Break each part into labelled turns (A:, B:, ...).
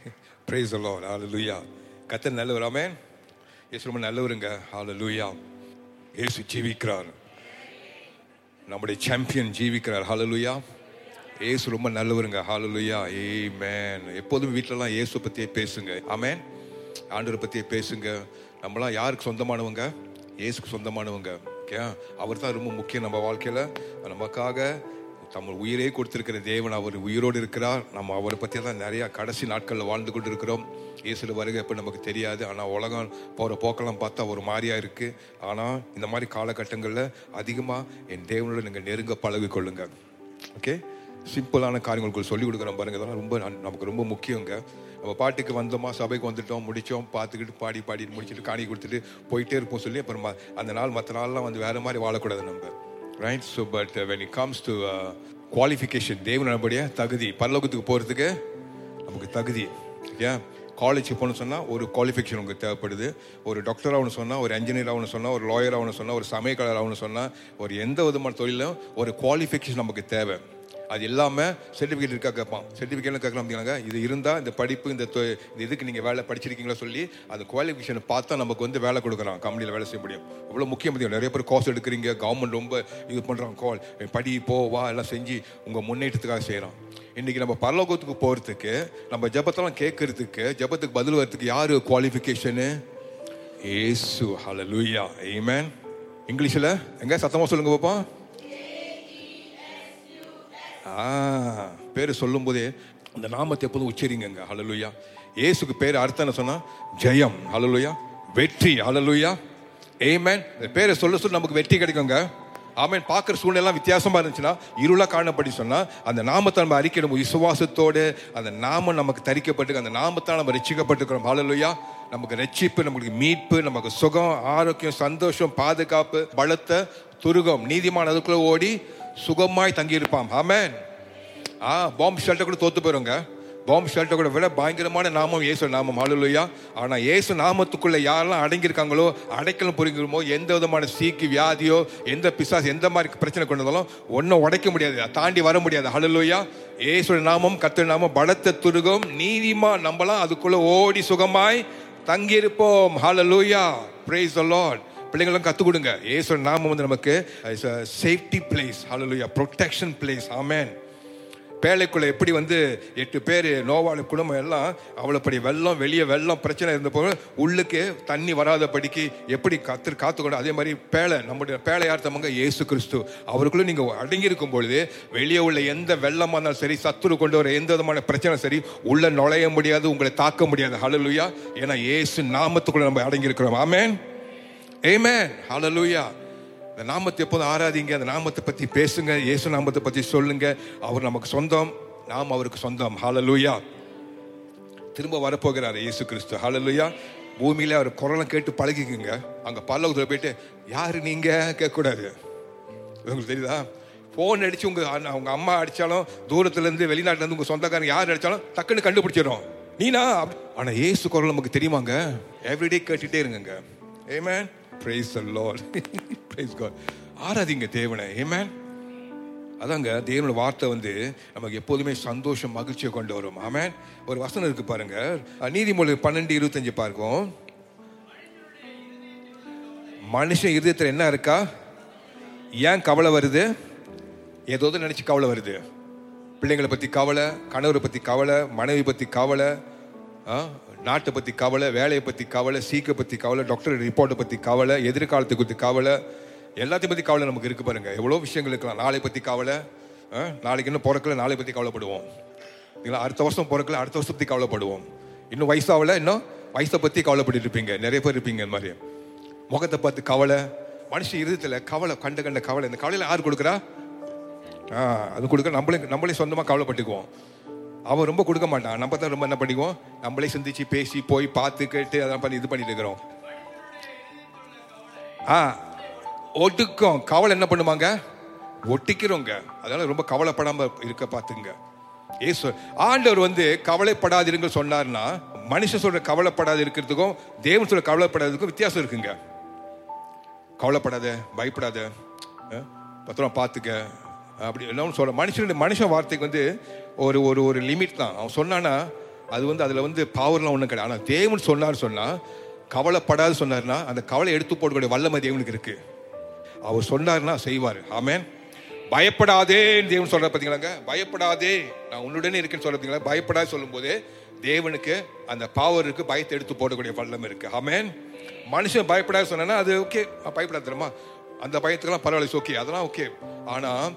A: Price the aloo லூயா கத்தர் நல்லவர். ஆமென் இயேசு ரொம்ப நல்லவருங்க. Hallelujah. இயேசு ஜீவிக்கிறார். நம்முடைய சாம்பியன் ஜீவிக்கிறார். லூயா ஏசு ரொம்ப நல்லவருங்க. ஹாலு லூயா ஏய் மேன் எப்போதும் வீட்டிலலாம் இயேசு பற்றியே பேசுங்க. ஆமேன் ஆண்டவரை பற்றியே பேசுங்க. நம்மளாம் யாருக்கு சொந்தமானவங்க? இயேசுக்கு சொந்தமானவங்க. ஓகே அவர் தான் ரொம்ப முக்கியம் நம்ம வாழ்க்கையில். நமக்காக நம்ம உயிரே கொடுத்திருக்கிற தேவன் அவர் உயிரோடு இருக்கிறார். நம்ம அவரை பற்றி தான் நிறையா கடைசி நாட்களில் வாழ்ந்து கொண்டு இருக்கிறோம் இயேசுல வருகை எப்போ நமக்கு தெரியாது. ஆனால் உலகம் போகிற போக்கெல்லாம் பார்த்தா ஒரு மாதிரியாக இருக்குது ஆனால் இந்த மாதிரி காலகட்டங்களில் அதிகமாக என் தேவனோட நீங்கள் நெருங்க பழகி கொள்ளுங்க ஓகே சிம்பிளான காரியங்களுக்கு சொல்லி கொடுக்குறோம் பாருங்க. இதெல்லாம் ரொம்ப நமக்கு ரொம்ப முக்கியங்க. நம்ம பாட்டுக்கு வந்தோமா சபைக்கு வந்துட்டோம் முடித்தோம் பார்த்துக்கிட்டு பாடி பாடி முடிச்சுட்டு காணி கொடுத்துட்டு போயிட்டே இருப்போம் சொல்லி அப்புறம் அந்த நாள் மற்ற நாள்லாம் வந்து வேறு மாதிரி வாழக்கூடாது நம்ம. Right so but when it comes to qualification தேவன் தேவனுடைய தகுதி பல்லோகத்துக்கு போகிறதுக்கு நமக்கு தகுதி. ஏன் காலேஜ் போகணும்னு சொன்னால் ஒரு குவாலிஃபிகேஷன் உங்களுக்கு தேவைப்படுது. ஒரு டாக்டர் ஆகணும் சொன்னால் ஒரு இன்ஜினியர் ஆகணும் சொன்னால் ஒரு லாயர் ஆகணும் சொன்னால் ஒரு சமயக்காளர் ஆகணும் சொன்னால் ஒரு எந்த விதமான தொழிலும் ஒரு குவாலிஃபிகேஷன் நமக்கு தேவை. அது இல்லாமல் சர்டிஃபிகேட் இருக்கா கேட்பான் சர்டிஃபிகேட்லாம் கேட்கலாம் அப்படின்னாங்க இது இருந்தால் இந்த படிப்பு இந்த தொ- இந்த இதுக்கு நீங்கள் வேலை படிச்சிருக்கீங்களா சொல்லி அந்த குவாலிஃபிகேஷனை பார்த்தா நமக்கு வந்து வேலை கொடுக்குறான் கம்பெனியில் வேலை செய்ய முடியும். அவ்வளோ முக்கியம் நிறைய பேர் கோர்ஸ் எடுக்கிறீங்க கவர்மெண்ட் ரொம்ப இது பண்ணுறாங்க கால் படி போ வா எல்லாம் செஞ்சு உங்கள் முன்னேற்றத்துக்காக செய்கிறான் இன்னைக்கு நம்ம பரலோகத்துக்கு போகிறதுக்கு நம்ம ஜெபத்தெல்லாம் கேட்கறதுக்கு ஜெபத்துக்கு பதில் வரதுக்கு யார் குவாலிஃபிகேஷனு ஏசு ஹலலூயா ஏமேன் இங்கிலீஷில் எங்கே? சத்தமாக சொல்லுங்க பாப்பா பேர் சொல்லும்போதே அந்த நாமத்தை எப்போதும் உச்சரிங்க ஹalleluya இயேசுக்கு பேர் அர்த்தம் என்ன சொன்னா ஜெயம். ஹalleluya வெற்றி. ஹalleluya ஏமேன் இந்த பேரை சொல்ல சொல்ல நமக்கு வெற்றி கிடைக்குங்க. ஆமேன் பார்க்குற சூழ்நிலாம் வித்தியாசமாக இருந்துச்சுன்னா இருளாக காணப்படி சொன்னால் அந்த நாமத்தை நம்ம அறிக்கணும் விசுவாசத்தோடு அந்த நாமம் நமக்கு தரிக்கப்பட்டு அந்த நாமத்தால் நம்ம ரசிக்கப்பட்டுக்கிறோம் ஹalleluya நமக்கு ரட்சிப்பு நம்மளுக்கு மீட்பு நமக்கு சுகம் ஆரோக்கியம் சந்தோஷம் பாதுகாப்பு பலத்தை துருகம் நீதிமானதுக்குள்ளே ஓடி சுகமாய் தங்கியிருப்பான் ஆமேன் ஆ பாம்பு ஷெல்டர் கூட தோத்து போயிருங்க. பாம்பு ஷெல்டர் கூட விட பயங்கரமான நாமம் இயேசு நாமம். ஹalleluya ஆனால் இயேசு நாமத்துக்குள்ளே யாரெல்லாம் அடங்கியிருக்காங்களோ அடைக்கலம் புரிஞ்சுமோ எந்த விதமான சீக்கு வியாதியோ எந்த பிசாஸ் எந்த மாதிரி பிரச்சனை கொண்டு வந்தாலும் ஒன்றும் உடைக்க முடியாது தாண்டி வர முடியாது. ஹalleluya இயேசுடைய நாமம் கத்து நாமம் பலத்த துருகம் நீதிமா நம்பலாம் அதுக்குள்ளே ஓடி சுகமாய் தங்கியிருப்போம். ஹலலூயா praise த லார்ட் பிள்ளைங்களும் கற்றுக் கொடுங்க இயேசுடைய நாமம் வந்து நமக்கு சேஃப்டி பிளேஸ் ஹalleluya ப்ரொடெக்ஷன் பிளேஸ் ஆமேன் பேழைக்குள்ள எப்படி வந்து எட்டு பேர் நோவாளு குடும்பம் எல்லாம் அவ்வளோப்படி வெள்ளம் வெளியே வெள்ளம் பிரச்சனை இருந்தப்போ உள்ளுக்கு தண்ணி வராதபடிக்கு எப்படி காத்து காத்துக்கணும் அதே மாதிரி பேழை நம்முடைய பேழையார்த்தவங்க இயேசு கிறிஸ்து. அவருக்குள்ளே நீங்கள் அடங்கியிருக்கும் பொழுது வெளியே உள்ள எந்த வெள்ளமாக இருந்தாலும் சரி சத்துரு கொண்டு வர எந்த விதமான பிரச்சனை சரி உள்ளே நுழைய முடியாது உங்களை தாக்க முடியாது. ஹலலுயா ஏன்னா இயேசு நாமத்துக்குள்ளே நம்ம அடங்கியிருக்கிறோம். ஆமேன் ஏமேன் ஹலலூயா இந்த நாமத்தை எப்போதும் ஆராதிங்க. அந்த நாமத்தை பற்றி பேசுங்க. இயேசு நாமத்தை பற்றி சொல்லுங்க. அவர் நமக்கு சொந்தம். நாம் அவருக்கு சொந்தம். ஹலலூயா திரும்ப வரப்போகிறார் இயேசு கிறிஸ்து. ஹalleluya பூமியில அவர் குரலை கேட்டு பழகிக்குங்க. அங்கே பல்லவத்தில் போயிட்டு யார் நீங்க? கேட்கக்கூடாது. உங்களுக்கு தெரியுதா? ஃபோன் அடிச்சு உங்க அண்ணா- அம்மா அடித்தாலும் தூரத்துலேருந்து வெளிநாட்டுல இருந்து உங்க சொந்தக்காரங்க யார் அடித்தாலும் டக்குன்னு கண்டுபிடிச்சிடும் நீனா? ஆனால் ஏசு இயேசு குரல் நமக்கு தெரியுமாங்க? எவ்ரிடே கேட்டுகிட்டே இருங்கங்க. Amen praise lord praise God ஆராதிங்க தேவனை. ஏமேன் அதாங்க தேவனோட வார்த்தை வந்து நமக்கு எப்போதுமே சந்தோஷம் மகிழ்ச்சியை கொண்டு வரும். ஆமேன் ஒரு வசனம் இருக்கு பாருங்க. நீதிமொழி பன்னெண்டு இருபத்தஞ்சு பார்க்கும் மனுஷன் இருதயத்தில் என்ன இருக்கா? ஏன் கவலை வருது? ஏதோ நினச்சி கவலை வருது. பிள்ளைங்களை பற்றி கவலை கணவரை பற்றி கவலை மனைவி பற்றி கவலை ஆ, நாட்டை பத்தி கவலை வேலையை பத்தி கவலை சீக்கை பத்தி கவலை டாக்டர் ரிப்போர்ட்டை பத்தி கவலை எதிர்காலத்தை பத்தி கவலை எல்லாத்தையும் பத்தி கவலை நமக்கு இருக்கு பாருங்க. எவ்வளோ விஷயங்கள் இருக்கலாம். நாளை பத்தி கவலை ஆ, நாளைக்கு இன்னும் பிறக்கல நாளை பத்தி கவலைப்படுவோம். இல்லைங்களா அடுத்த வருஷம் பிறக்கல அடுத்த வருஷம் பத்தி கவலைப்படுவோம். இன்னும் வயசாகல இன்னும் வயசை பத்தி கவலைப்பட்டு இருப்பீங்க. நிறைய பேர் இருப்பீங்க இந்த மாதிரி. முகத்தை பார்த்து கவலை மனுஷன் இருதத்தில் கவலை கண்ட கண்ட கவலை. இந்த கவலையில யார் கொடுக்குறா? ஆ அது கொடுக்க நம்மளே நம்மளே சொந்தமாக கவலைப்பட்டுக்குவோம். அவன் ரொம்ப கொடுக்க மாட்டான். நம்ம தான் ரொம்ப என்ன பண்ணிக்குவோம்? நம்மளே சிந்திச்சு பேசி போய் பார்த்து கேட்டு அதெல்லாம் பண்ணி இது பண்ணிட்டு இருக்கிறோம். ஆ ஒட்டுக்கும் கவலை என்ன பண்ணுவாங்க ஒட்டிக்கிறோங்க. அதனால ரொம்ப கவலைப்படாம இருக்க பார்த்துங்க. ஏசு ஆண்டவர் வந்து கவலைப்படாதிருங்க சொன்னார்னா மனுஷன் சொல்ற கவலைப்படாது இருக்கிறதுக்கும் தேவன் சொல்ற கவலைப்படாததுக்கும் வித்தியாசம் இருக்குங்க. கவலைப்படாத பயப்படாத பத்திரம் பார்த்துக்க. அப்படி என்ன சொல்ற மனுஷனுடைய மனுஷன் வார்த்தைக்கு வந்து ஒரு ஒரு ஒரு லிமிட் தான். அவன் சொன்னானா அது வந்து அதில் வந்து பவர்லாம் ஒன்றும் கிடையாது. ஆனால் தேவன் சொன்னார் சொன்னால் கவலைப்படாது சொன்னார்னா அந்த கவலை எடுத்து போடக்கூடிய வல்லமை தேவனுக்கு இருக்கு. அவர் சொன்னார்னா செய்வார். ஆமேன் பயப்படாதே தேவன் சொல்ற பார்த்தீங்களாங்க பயப்படாதே. நான் உன்னுடனே இருக்கேன்னு சொல்ற பார்த்தீங்களா பயப்படாது சொல்லும்போது தேவனுக்கு அந்த பவர் இருக்குது பயத்தை எடுத்து போடக்கூடிய வல்லம் இருக்கு. ஆமேன் மனுஷன் பயப்படாது சொன்னா அது ஓகே பயப்படாது தெரியுமா? அந்த பயத்துக்கெல்லாம் பரவாயில்ல ஓகே அதெல்லாம் ஓகே ஆனா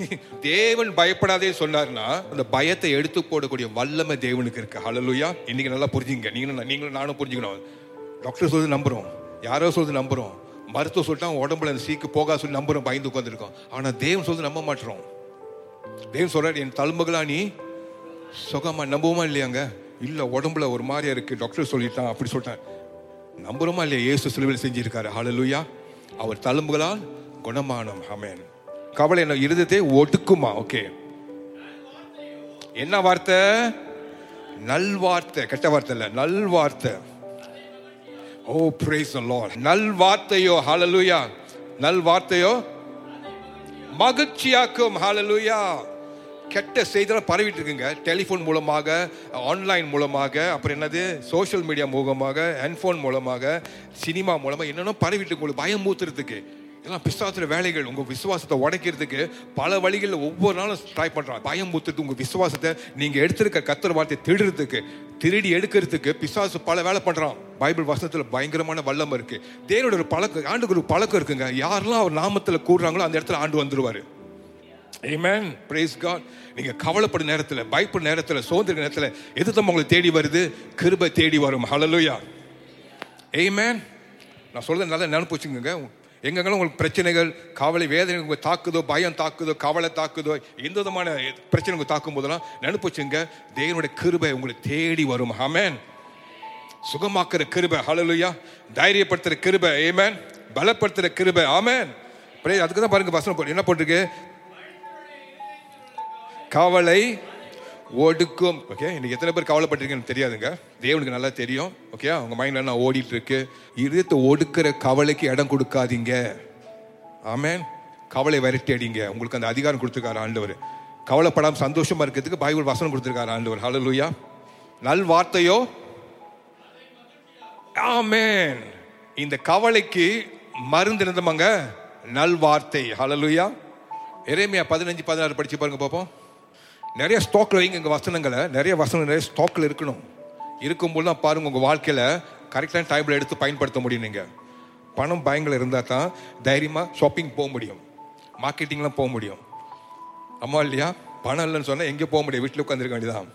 A: தேவன் பயப்படாதே சொன்னார்னா அந்த பயத்தை எடுத்து போடக்கூடிய வல்லமை தேவனுக்கு இருக்கு. ஹலலுயா இன்னைக்கு நல்லா புரிஞ்சுங்க. நீங்களும் நீங்களும் நானும் புரிஞ்சுக்கணும். டாக்டர் சொல்றது நம்புறோம். யாரோ சொல்றது நம்புறோம். மருத்துவம் சொல்லிட்டா உடம்புல அந்த சீக்கு போகா சொல்லி நம்புறோம் பயந்து உட்காந்துருக்கோம் ஆனா தேவன் சொல்றது நம்ப மாட்டோம் தேவன் சொல்றாரு என் தழும்புகளா நீ சுகமா நம்புவோமா இல்லையாங்க? இல்ல உடம்புல ஒரு மாதிரியா இருக்கு. டாக்டர் சொல்லிட்டான் அப்படி சொல்லிட்டான். நம்புறோமா இல்லையா? ஏசு சிலுவையில் செஞ்சிருக்காரு. ஹலலுயா அவர் தழும்புகளால் குணமானம். ஹமேன் கவலை என்ன இருதயத்தை ஒடுக்குமா? ஓகே. என்ன வார்த்தை? நல்வார்த்தை கெட்ட வார்த்தை இல்லை. நல்வார்த்தை ஓ பிரேஸ் the lord. நல் வார்த்தையோ நல் வார்த்தையோ மகிழ்ச்சியாக்கும். ஹalleluya கெட்ட செய்தியெல்லாம் பரவிட்டு இருக்குங்க டெலிஃபோன் மூலமாக ஆன்லைன் மூலமாக அப்புறம் என்னது சோஷியல் மீடியா மூலமாக ஹென்ஃபோன் மூலமாக சினிமா மூலமாக என்னென்ன பரவிட்டு உங்களுக்கு பயம் ஊத்துறதுக்கு இதெல்லாம் பிசாசுற வேலைகள் உங்கள் விசுவாசத்தை உடைக்கிறதுக்கு பல வழிகளில் ஒவ்வொரு நாளும் ட்ரை பண்ணுறாங்க பயம் ஊத்துறது உங்கள் விசுவாசத்தை நீங்கள் எடுத்திருக்க கத்தர் வார்த்தையை திருடுறதுக்கு திருடி எடுக்கிறதுக்கு பிசாசு பல வேலை பண்ணுறான் பைபிள் வசனத்தில் பயங்கரமான வல்லம் இருக்குது தேவனோட ஒரு பழக்கம் ஆண்டுக்கு ஒரு பழக்கம் இருக்குங்க. யாரெல்லாம் அவர் நாமத்தில் கூடுறாங்களோ அந்த இடத்துல ஆண்டு வந்துடுவார் Amen. Praise God. நீங்க கவலைப்படும் நேரத்தில் பயப்படும் நேரத்தில் சோதனை நேரத்தில் எது தான் உங்களை தேடி வருது? கிருபை தேடி வரும். ஹலலுயா ஏமேன் நான் சொல்றது நல்லா நினைப்பு வச்சுக்கோங்க. எங்கெங்கெல்லாம் உங்களுக்கு பிரச்சனைகள் கவலை வேதனை உங்களுக்கு தாக்குதோ பயம் தாக்குதோ கவலை தாக்குதோ எந்த விதமான பிரச்சனை உங்களுக்கு தாக்கும் போதெல்லாம் நினைப்பு வச்சுங்க தேவனுடைய கிருபை உங்களை தேடி வரும். ஹமேன் சுகமாக்குற கிருபை. ஹலலுயா தைரியப்படுத்துற கிருபை. ஏமேன் பலப்படுத்துற கிருபை. ஆமேன் அதுக்கு தான் பாருங்க வசனம் போட்டு- என்ன போட்டிருக்கு? கவலை ஒடுக்கும். ஓகே இன்னைக்கு எத்தனை பேர் கவலைப்பட்டிருக்கீங்கன்னு தெரியாதுங்க. தேவனுக்கு நல்லா தெரியும். ஓகே அவங்க மைண்ட்ல என்ன ஓடிட்டு இருக்கு இதயத்தை ஒடுக்கிற கவலைக்கு இடம் கொடுக்காதீங்க. ஆமேன் கவலை விரட்டி அடிங்க உங்களுக்கு அந்த அதிகாரம் கொடுத்துருக்காரு ஆண்டவர். கவலைப்படாம சந்தோஷமா இருக்கிறதுக்கு பைபிள் வசனம் கொடுத்துருக்காரு ஆண்டவர். ஹalleluya நல் வார்த்தையோ? ஆமேன் இந்த கவலைக்கு மருந்து இருந்தமாங்க நல் வார்த்தை. ஹலலுயா எரேமியா பதினஞ்சு பதினாறு படிச்சு பாருங்க பார்ப்போம் நிறைய ஸ்டாக்ல வைங்க இங்க வசனங்களை. நிறைய வசனம் நிறைய ஸ்டாக்ல இருக்கணும். இருக்கும்போது தான் பாருங்க உங்கள் வாழ்க்கையில் கரெக்டான டைமில் எடுத்து பயன்படுத்த முடியும் நீங்கள் பணம் பயங்கள் இருந்தால் தான் தைரியமாக ஷாப்பிங் போக முடியும். மார்க்கெட்டிங்லாம் போக முடியும். அம்மா இல்லையா? பணம் இல்லைன்னு சொன்னால் எங்கே போக முடியும்? வீட்டில் உட்காந்துருக்க வேண்டியதான்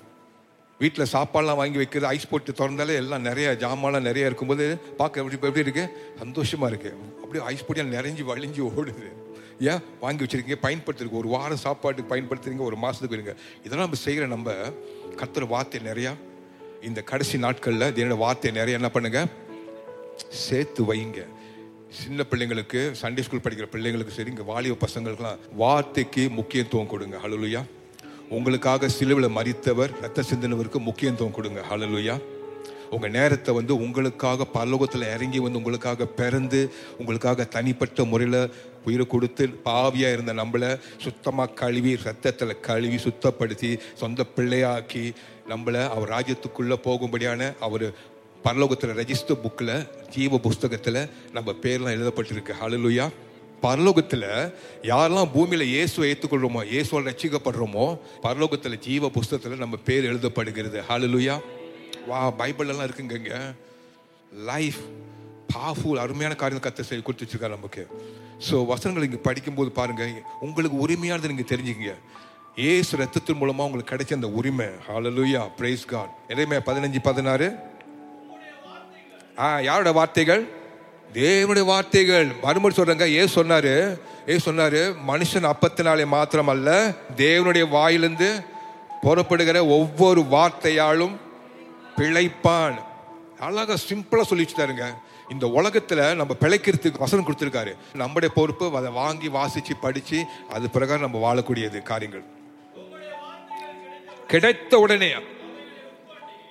A: வீட்டில் சாப்பாடுலாம் வாங்கி வைக்கிறது ஐஸ் போட்டு திறந்தாலே எல்லாம் நிறைய ஜாமான்லாம் நிறைய இருக்கும்போது பார்க்க எப்படி எப்படி இருக்குது சந்தோஷமாக இருக்குது அப்படியே ஐஸ் போட்டியெல்லாம் நிறைஞ்சு வழிஞ்சு ஓடுது. ஏன்? வாங்கி வச்சிருக்கீங்க பயன்படுத்திருக்கு ஒரு வாரம் சாப்பாட்டுக்கு பயன்படுத்துறீங்க ஒரு மாதத்துக்கு இருங்க. இதெல்லாம் நம்ம செய்கிற நம்ம. கத்துற வார்த்தை நிறையா. இந்த கடைசி நாட்களில் என்னோட வார்த்தை நிறைய என்ன பண்ணுங்க? சேர்த்து வைங்க. சின்ன பிள்ளைங்களுக்கு சண்டே ஸ்கூல் படிக்கிற பிள்ளைங்களுக்கு சரி இங்கே வாலிப பசங்களுக்குலாம் வார்த்தைக்கு முக்கியத்துவம் கொடுங்க. ஹலலுயா உங்களுக்காக சிலுவில் மறித்தவர் ரத்த சிந்தனவருக்கு முக்கியத்துவம் கொடுங்க. ஹலலுயா உங்கள் நேரத்தை வந்து உங்களுக்காக பரலோகத்தில் இறங்கி வந்து உங்களுக்காக பிறந்து உங்களுக்காக தனிப்பட்ட முறையில் உயிரை கொடுத்து பாவியாக இருந்த நம்மளை சுத்தமாக கழுவி ரத்தத்தில் கழுவி சுத்தப்படுத்தி சொந்த பிள்ளையாக்கி நம்மளை அவர் ராஜ்யத்துக்குள்ளே போகும்படியான அவர் பரலோகத்தில் ரெஜிஸ்டர் புக்கில் ஜீவ புஸ்தகத்தில் நம்ம பேர்லாம் எழுதப்பட்டிருக்கு. ஹலலுயா பரலோகத்தில் யாரெல்லாம் பூமியில் இயேசுவை ஏற்றுக்கொள்கிறோமோ இயேசுவால் ரசிக்கப்படுறோமோ பரலோகத்தில் ஜீவ புஸ்தகத்தில் நம்ம பேர் எழுதப்படுகிறது. ஹலலுயா வா பைபிள் எல்லாம் இருக்குங்க இங்க. லைஃப் பவர்ஃபுல் அருமையான காரியம் கத்த செய்ய கொடுத்து வச்சிருக்காரு நமக்கு. ஸோ வசனங்கள் இங்கே படிக்கும்போது பாருங்க உங்களுக்கு உரிமையானது நீங்கள் தெரிஞ்சுக்கங்க. ஏசு ரத்தத்தின் மூலமாக உங்களுக்கு கிடைச்ச அந்த உரிமை. ஹாலலூயா பிரைஸ் காட் எதையுமே பதினஞ்சு பதினாறு. ஆ யாரோட வார்த்தைகள்? தேவனுடைய வார்த்தைகள். மறுமொழி சொல்றாங்க ஏ சொன்னாரு ஏ சொன்னாரு மனுஷன் அப்பத்தினாலே மாத்திரம் அல்ல தேவனுடைய வாயிலிருந்து புறப்படுகிற ஒவ்வொரு வார்த்தையாலும் பிழைப்பான். அழகா சிம்பிளா சொல்லி வச்சுட்டாருங்க இந்த உலகத்துல நம்ம பிழைக்கிறதுக்கு வசனம் கொடுத்துருக்காரு. நம்முடைய பொறுப்பு அதை வாங்கி வாசிச்சு படிச்சு அது பிரகாரம் நம்ம வாழக்கூடியது காரியங்கள். கிடைத்த உடனே.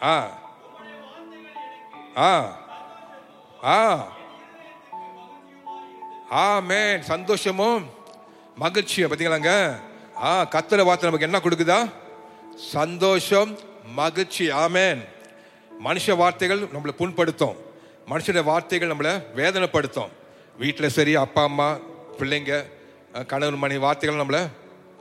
A: ஆ. ஆ. ஆ. ஆமென். சந்தோஷமும் மகிழ்ச்சியும் பார்த்தீங்களாங்க ஆ கத்தரை வார்த்தை நமக்கு என்ன கொடுக்குதா? சந்தோஷம் மகிழ்ச்சி. ஆமேன். மனுஷ வார்த்தைகள் நம்மளை புண்படுத்தும். மனுஷனுடைய வார்த்தைகள் நம்மளை வேதனைப்படுத்தும். வீட்டில் சரி அப்பா அம்மா பிள்ளைங்க கணவன் மனைவி வார்த்தைகள் நம்மளை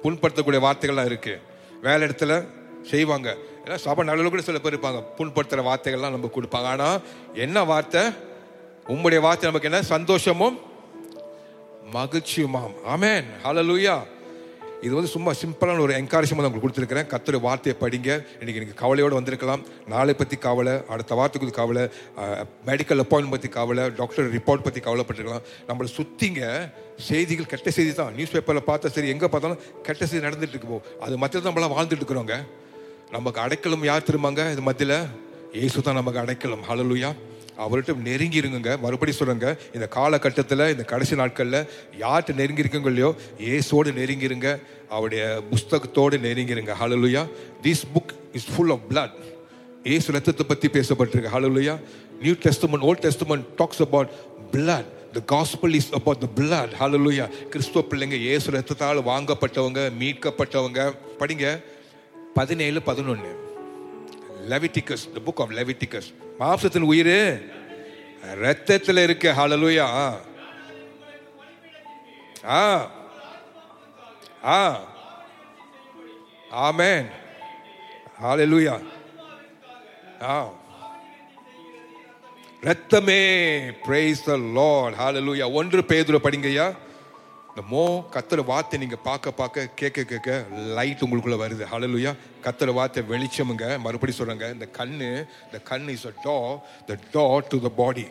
A: புண்படுத்தக்கூடிய வார்த்தைகள்லாம் இருக்கு. வேலை இடத்துல செய்வாங்க. ஏன்னா சபை நல்ல கூட சில பேர் இருப்பாங்க. புண்படுத்துகிற வார்த்தைகள்லாம் நம்ம கொடுப்பாங்க. ஆனால் என்ன வார்த்தை? உம்முடைய வார்த்தை நமக்கு என்ன? சந்தோஷமும் மகிழ்ச்சியுமாம். ஆமென். ஹலலூயா இது வந்து சும்மா சிம்பிளான ஒரு என்கரேஜ்மெண்ட் உங்களுக்கு கொடுத்துருக்கிறேன். கத்துற வார்த்தையை படிங்க. இன்னைக்கு எனக்கு கவலையோடு வந்திருக்கலாம். நாளை பற்றி கவலை அடுத்த வார்த்தைக்கு கவலை மெடிக்கல் அப்பாயின்மெண்ட் பற்றி கவலை டாக்டர் ரிப்போர்ட் பற்றி கவலைப்பட்டிருக்கலாம். நம்மளை சுற்றிங்க செய்திகள் கெட்ட செய்தி தான். நியூஸ் பேப்பரில் பார்த்தா சரி எங்கே பார்த்தாலும் கெட்ட செய்தி நடந்துட்டு இருக்கு போ. அது மத்தியில் நம்மளாம் வாழ்ந்துட்டு இருக்கிறோங்க. நமக்கு அடைக்கலம் யார் திரும்பாங்க இது மத்தியில் இயேசு தான் நமக்கு அடைக்கலம். ஹலலுயா அவர்கிட்ட நெருங்கி இருங்க மறுபடி சொல்லுங்க இந்த காலகட்டத்தில் இந்த கடைசி நாட்களில் யார்கிட்ட நெருங்கி இருக்கீங்க இல்லையோ நெருங்கிருங்க. அவருடைய புஸ்தகத்தோடு நெருங்கிருங்க. Hallelujah this book is full of blood Yesu ரத்தத்தை பற்றி பேசப்பட்டிருக்கு. Hallelujah new testament old testament talks about blood the gospel is about the blood hallelujah கிறிஸ்துவ பிள்ளைங்க ஏசு ரத்தத்தால் வாங்கப்பட்டவங்க மீட்கப்பட்டவங்க. படிங்க. பதினேழு பதினொன்று Leviticus the book of Leviticus மாம்சத்தின் உயிர். ரத்தத்தில் இருக்கு. ஹாலலூயா ஆ. ஆ. ஆமேன் ஹாலலூயா ஆ. ரத்தமே praise த லார்ட் ஹாலலூயா ஒன்று பேதுரு படிங்கய்யா இந்த மோ கத்துற வார்த்தை நீங்க பார்க்க பார்க்க கேட்க கேட்க லைட் உங்களுக்குள்ள வருது. ஹலலுயா கத்துற வார்த்தை வெளிச்சமுங்க. மறுபடி சொல்றாங்க. இந்த கண்ணு இந்த கண் is a door the door to the body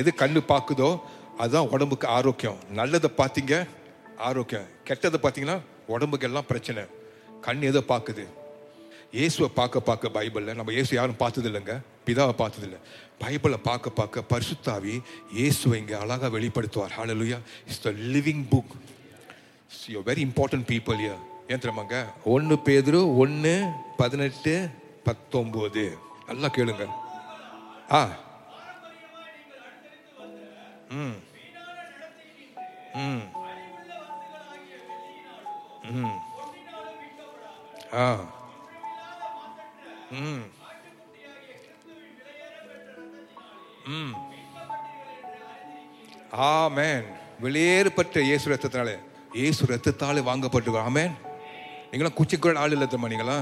A: எது கண் பார்க்குதோ அதுதான் உடம்புக்கு ஆரோக்கியம். நல்லதை பார்த்தீங்க ஆரோக்கியம். கெட்டதை பார்த்தீங்கன்னா உடம்புக்கு எல்லாம் பிரச்சனை. கண் எதை பார்க்குது? இயேசுவை பார்க்க பார்க்க பைபிளில் நம்ம இயேசு யாரும் பார்த்ததில்லைங்க? பிதாவை பார்த்ததில்லை. பைபிளை பார்க்க பார்க்க பரிசுத்தாவி இயேசுவை இங்கே அழகாக வெளிப்படுத்துவார். Hallelujah it's the living book you very important people here ஏன் தெரியுமாங்க? ஒன்று பேதுரு ஒன்று பதினெட்டு பத்தொம்போது. நல்லா கேளுங்க. ஆ. ம். ம். ம். ஆ. ம். ம். ஆமென். வெளியேறப்பட்ட இயேசு ரத்தத்தினாலே. இயேசு ரத்தத்தாலே வாங்கப்பட்டு ஆமேன். நீங்களாம் குச்சிக்குள் ஆள் இல்லை தெரியுமா நீங்களா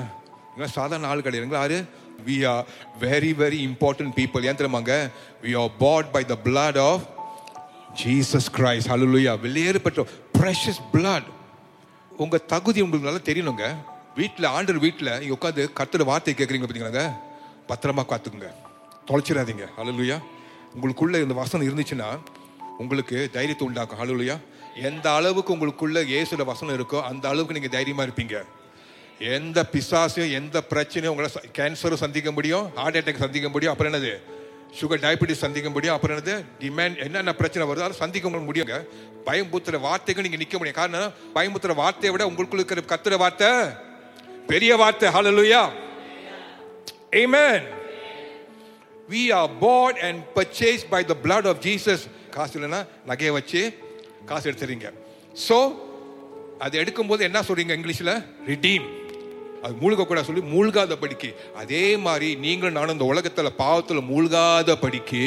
A: நீங்களாம் சாதாரண ஆள் கிடையாது. நீங்களா யாரு? We are very very important people ஏன் தெரியுமாங்க we are bought by the blood of Jesus Christ ஹalleluya வெளியேறப்பட்ட ப்ரெஷஸ் பிளட் உங்கள் தகுதி உங்களுக்கு நல்லா தெரியணுங்க. வீட்டில் ஆண்டர் வீட்டில் இங்கே உட்காந்து கத்துற வார்த்தை கேட்குறீங்க பார்த்தீங்களாங்க பத்திரமா காத்துக்குங்க தொலைச்சிடாதீங்க. ஹalleluya உங்களுக்குள்ள இந்த வசனம் இருந்துச்சுன்னா உங்களுக்கு தைரியத்தை உண்டாக்கும். ஹalleluya எந்த அளவுக்கு உங்களுக்குள்ள இயேசுல வசனம் இருக்கோ அந்த அளவுக்கு நீங்கள் தைரியமாக இருப்பீங்க. எந்த பிசாசையும் எந்த பிரச்சனையும் உங்களை கேன்சரும் சந்திக்க முடியும் ஹார்ட் அட்டாக் சந்திக்க முடியும் அப்புறம் என்னது? சுகர் டயபிட்டிஸ் சந்திக்க முடியும் அப்புறம் என்னது? டிமாண்ட் என்னென்ன பிரச்சனை வருதோ அதை சந்திக்க உங்களுக்கு முடியுங்க. பயம்புத்துற வார்த்தைக்கு நீங்கள் நிற்க முடியும். காரணம் பயம்புத்துற வார்த்தையை விட உங்களுக்குள்ள இருக்கிற கத்துற வார்த்தை பெரிய வார்த்தை ஹலலுயா amen. We are bought and purchased by the blood of jesus. காசு இல்லைன்னா நகையை வச்சு காசு எடுத்துறீங்க. ஸோ அது எடுக்கும்போது என்ன சொல்றீங்க இங்கிலீஷில்? ரிடீம் அது மூழ்க கூட சொல்லி மூழ்காத படிக்கு. அதே மாதிரி நீங்களும் நானும் இந்த உலகத்தில் பாவத்தில் மூழ்காத படிக்கு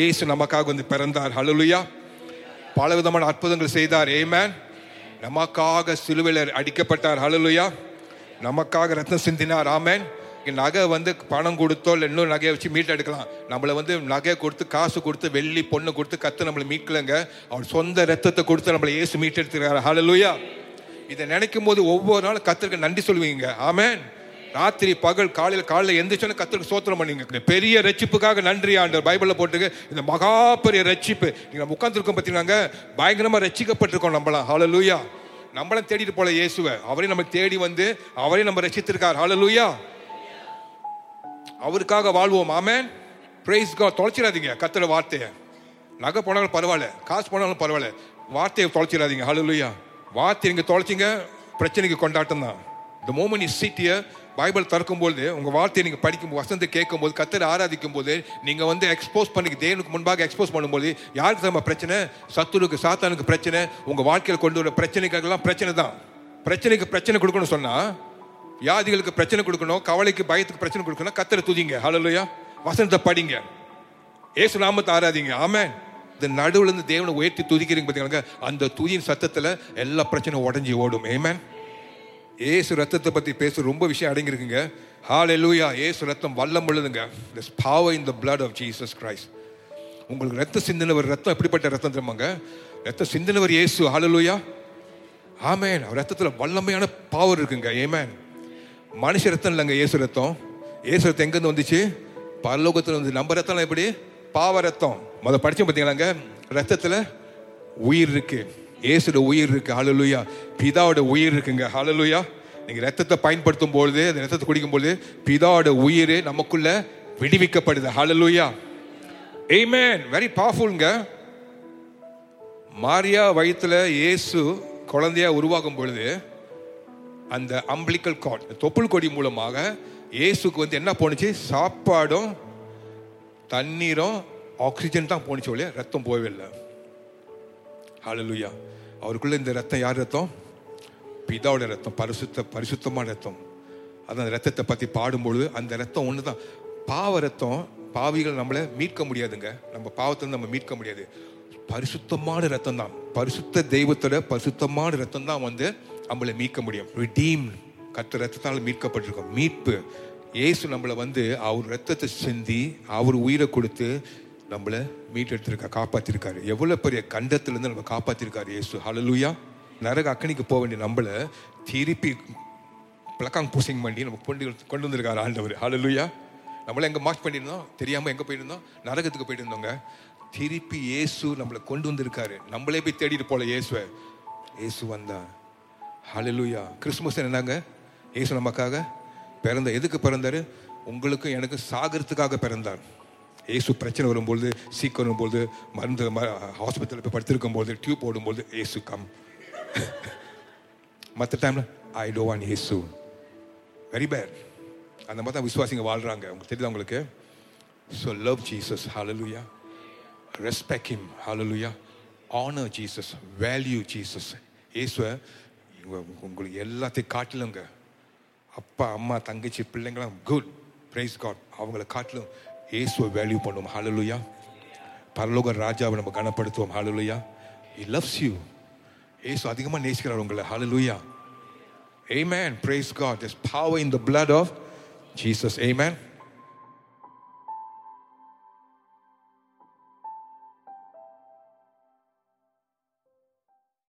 A: ஏசு நமக்காக வந்து பிறந்தார். ஹலலுயா பல விதமான அற்புதங்கள் செய்தார். ஏமேன் நமக்காக சிலுவையில் அடிக்கப்பட்டார். ஹலலுயா நமக்காக ரத்தம் சிந்தினார். ஆமேன். நகை வந்து பணம் கொடுத்தோ இல்லை இன்னொரு நகையை வச்சு மீட் எடுக்கலாம். நம்மளை வந்து நகையை கொடுத்து காசு கொடுத்து வெள்ளி பொண்ணு கொடுத்து கத்து நம்மளை மீட்கலங்க. அவர் சொந்த ரத்தத்தை கொடுத்து நம்மளை ஏசு மீட்டெடுத்துக்கிறார் ஹalleluya இதை நினைக்கும் போது ஒவ்வொரு நாளும் கத்திரிக்க நன்றி சொல்லுவீங்க. ஆமேன். ராத்திரி பகல் காலையில் காலையில் எந்திரிச்சோன்னு கத்திரிக்க சோத்திரம் பண்ணுவீங்க. பெரிய ரட்சிப்புக்காக நன்றி ஆண்டவர். பைபிளில் போட்டுக்க இந்த மகா பெரிய ரட்சிப்பு. நீங்கள் உட்காந்துருக்கோம் பார்த்தீங்கன்னாங்க பயங்கரமாக ரட்சிக்கப்பட்டிருக்கோம் நம்மளாம் லூயா நம்மளும் தேடிட்டு போல இயேசுவை. அவரே நம்ம தேடி வந்து அவரே நம்ம ரசித்திருக்கார் ஹalleluya அவருக்காக வாழ்வோம். ஆமென் பிரைஸ் காட் தொலைச்சிடாதீங்க. கத்துற வார்த்தையை. நகை போனாலும் பரவாயில்ல. காசு போனாலும் பரவாயில்ல. வார்த்தையை தொலைச்சிடாதீங்க. ஹalleluya வார்த்தை நீங்க தொலைச்சிங்க. பிரச்சனைக்கு கொண்டாட்டம் தான். The moment is sit Bible திறக்கும்போது உங்கள் வார்த்தையை நீங்கள் படிக்கும் வசந்தை கேட்கும்போது கத்தரை ஆராதிக்கும் போது நீங்கள் வந்து எக்ஸ்போஸ் பண்ணி தேவனுக்கு முன்பாக எக்ஸ்போஸ் பண்ணும்போது யாருக்கு நம்ம பிரச்சனை? சத்துருக்கு சாத்தானுக்கு பிரச்சனை உங்கள் வாழ்க்கையில் கொண்டு வர பிரச்சனைக்கெல்லாம் பிரச்சனை தான். பிரச்சனைக்கு பிரச்சனை கொடுக்கணும் சொன்னால் வியாதிகளுக்கு பிரச்சனை கொடுக்கணும் கவலைக்கு பயத்துக்கு பிரச்சனை கொடுக்கணும் கத்தரை துதிங்க. ஹலோயா வசனத்தை படிங்க. ஏசு நாமத்தை ஆராதிங்க. ஆமே இந்த நடுவில் இருந்து தேவனை உயர்த்தி துதிக்கிறீங்க பார்த்தீங்கன்னா அந்த துதியின் சத்தத்தில் எல்லா பிரச்சனையும் உடஞ்சி ஓடும். ஏமேன் ஏசு ரத்தத்தை பற்றி பேச ரொம்ப விஷயம் அடங்கியிருக்குங்க. ஹalleluya ஏசு ரத்தம் வல்லம் உள்ளதுங்க this power in the blood of Jesus Christ உங்களுக்கு ரத்த சிந்தினவர் ரத்தம் எப்படிப்பட்ட ரத்தம் தெரியுமாங்க? ரத்த சிந்தினவர் ஏசு. ஹாலலூயா ஆமேன் அவர் ரத்தத்தில் வல்லமையான பாவர் இருக்குங்க. ஏமேன் மனுஷ ரத்தம் இல்லைங்க ஏசு ரத்தம். ஏசு ரத்தம் எங்கேருந்து வந்துச்சு? பரலோகத்தில் வந்து நம்ம ரத்தம் எப்படி? பாவ ரத்தம். முதல் படித்தோம் பார்த்தீங்களாங்க ரத்தத்தில் உயிர் இருக்குது இயேசுட உயிர் இருக்கு. ஹலலுயா பிதாவோட உயிர் இருக்குங்க. ஹலலுயா நீங்க ரத்தத்தை பயன்படுத்தும் பொழுது அந்த ரத்தத்தை குடிக்கும் பொழுது பிதாவோட உயிர் நமக்குள்ள விடுவிக்கப்படுது. ஹலலுயா Amen. வெரி பவர்ஃபுல்ங்க மாரியா வயிற்றுல இயேசு குழந்தையா உருவாகும் பொழுது அந்த அம்பிளிக்கல் காட் தொப்புள் கொடி மூலமாக இயேசுக்கு வந்து என்ன போணுச்சு? சாப்பாடும் தண்ணீரும் ஆக்சிஜன் தான் போணுச்சு ஒழிய ரத்தம் போகவே இல்லை. ஹலலுயா அவருக்குள்ள இந்த ரத்தம் யார் ரத்தம்? பிதாவோட ரத்தம் பரிசுத்த பரிசுத்தமான ரத்தம். அதான் அந்த ரத்தத்தை பற்றி பாடும்பொழுது அந்த ரத்தம் ஒன்று தான் பாவ ரத்தம் பாவிகள் நம்மளை மீட்க முடியாதுங்க. நம்ம பாவத்தை நம்ம மீட்க முடியாது. பரிசுத்தமான ரத்தம் தான் பரிசுத்த தெய்வத்தோட பரிசுத்தமான ரத்தம் தான் வந்து நம்மளை மீட்க முடியும். ரிடீம் கத்த ரத்தத்தால் மீட்கப்பட்டிருக்கோம். மீட்பு. இயேசு நம்மளை வந்து அவர் ரத்தத்தை சிந்தி அவர் உயிரை கொடுத்து நம்மளை மீட்டெடுத்திருக்கா காப்பாத்திருக்காரு. எவ்வளவு பெரிய கண்டத்திலிருந்து நம்ம காப்பாத்திருக்காரு இயேசு. ஹலலுயா நரக அக்கனிக்கு போக வேண்டிய நம்மளை திருப்பி பிளக்காங் பூசிங் பண்ணி நம்ம கொண்டு கொண்டு வந்திருக்காரு ஆண்டவர். ஹலலுயா நம்மள எங்க மார்க் பண்ணியிருந்தோம்? தெரியாம எங்க போயிருந்தோம்? நரகத்துக்கு போயிட்டு இருந்தோங்க திருப்பி இயேசு நம்மளை கொண்டு வந்திருக்காரு. நம்மளே போய் தேடிட்டு போல இயேசுவை. இயேசு வந்தா ஹலலுயா கிறிஸ்துமஸ் என்னங்க? இயேசு நமக்காக பிறந்த எதுக்கு பிறந்தாரு? உங்களுக்கும் எனக்கு சாகிறதுக்காக பிறந்தார். ஏசு பிரச்சனை வரும்பொழுது சீக்கிரம் வரும்பொழுது மருந்து ஹாஸ்பிட்டலில் போய் படுத்திருக்கும் போது டியூப் போடும்போது ஏசு கம் மற்ற டைமில் I to want Yesu. Very bad அந்த மாதிரி தான் விசுவாசிங்க வாழ்றாங்க. உங்களுக்கு தெரியுதா உங்களுக்கு? So love Jesus hallelujah respect him hallelujah honour Jesus value Jesus ஏசுவை உங்களுக்கு எல்லாத்தையும் காட்டிலுங்க அப்பா அம்மா தங்கச்சி பிள்ளைங்களாம் குட் பிரைஸ் காட் அவங்கள காட்டிலும் இயேசுவை வேல்யூ பண்ணுவோம் ஹalleluya பரலோக ராஜாவை நம்ம கனப்படுத்துவோம் ஹalleluya he loves you இயேசு அதிகமா நேசிக்கிறார் உங்களை ஹalleluya amen praise god there's power in the blood of jesus amen